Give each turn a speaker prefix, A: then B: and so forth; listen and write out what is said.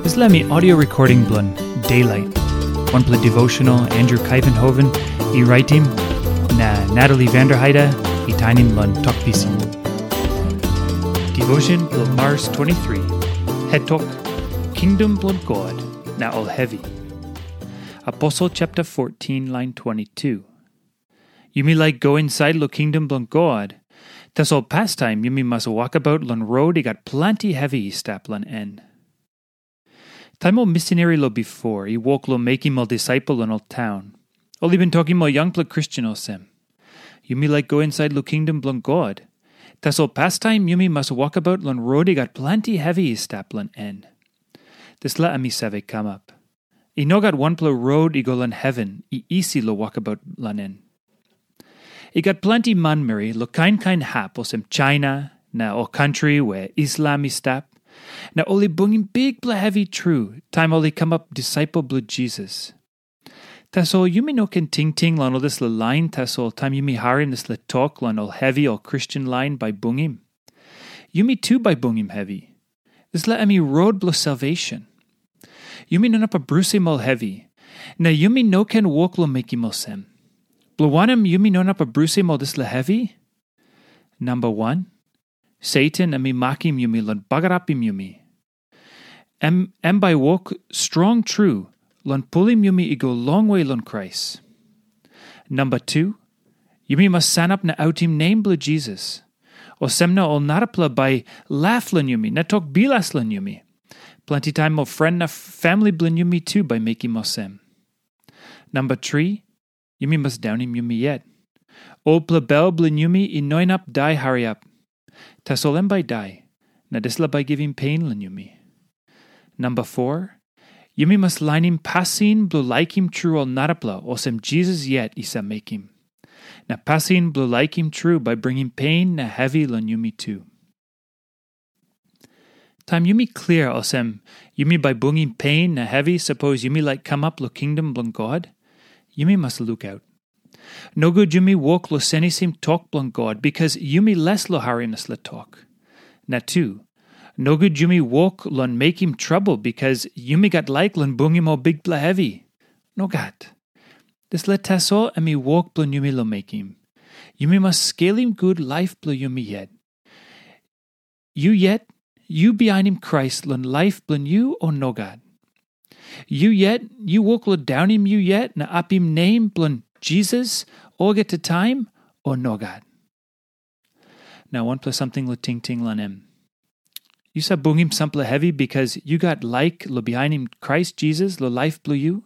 A: Me audio recording blun Daylight. One play devotional Andrew Kuyvenhoven, e writing na Natalie Vanderheide, e tinin blun talk piecing. Devotion blun Mars 23. Head talk Kingdom blun God, na all heavy. Apostle chapter 14, line 22. You me like go inside lo kingdom blun God. Tas all pastime you me must walk about lon road he got plenty heavy stap lon en. Time o missionary lo before, he walk lo making mo disciple in old town. Only been talking mo young pla Christian. You me like go inside lo kingdom blun God. Tas all pastime you me must walk about lon road he got plenty heavy stap lon en. This la ami save come up. I no got one pla road i go lon heaven, i easy lo walk about lon en. I got plenty man mary lo kind kind hap o sem China, na o country where Islam is stap. Na only bunging big bla heavy true, time only come up disciple bla Jesus. Taso yumi no can ting ting lan all this la line taso time you yumi harin this la talk lan all heavy all Christian line by bungim. You Yumi too by bungim heavy. This la emi road bla salvation. You Yumi no up a bruce all heavy. Na yumi no can walk lo make him sem. Blawanem yumi non up a bruce mo this la heavy? Number one, Satan ami makim yumi lon bagarapim yumi. Em, em by walk strong true, lon pulim yumi igo long way lon Christ. Number two, yumi must san up na outim name bla Jesus. O semna ol narapla by laugh lon yumi, na talk bilas lon yumi. Plenty time of friend na family blin yumi too by making mo sem. Number three, Yumi must down him yumi yet. Old plebel blin yumi in noin up die hurry up. Tasolem by die. Nadisla by giving pain lin yumi. Number four. Yumi must line him passin blue like him true ol narapla or sem Jesus yet isa make him. Na like him true by bringing pain na heavy lin yumi too. Time yumi clear osem yumi by bringing pain na heavy suppose yumi like come up lo kingdom blun God. Yumi must look out. No good Yumi walk lo senisim talk blon God, because Yumi less lo harinas le talk. Na two. No good Yumi walk lon make him trouble, because Yumi got like lon bung him o big bla heavy. No gat. This let taso emi walk blon Yumi lo make him. Yumi must scale him good life blo Yumi yet. You yet, you behind him Christ lon life blon you o no God. You yet, you walk lo down him you yet, na up him name blun Jesus, or get to time, or no God. Now one plus something lo ting ting lan em. You sa bung him sample heavy because you got like lo behind him Christ Jesus lo life blue you.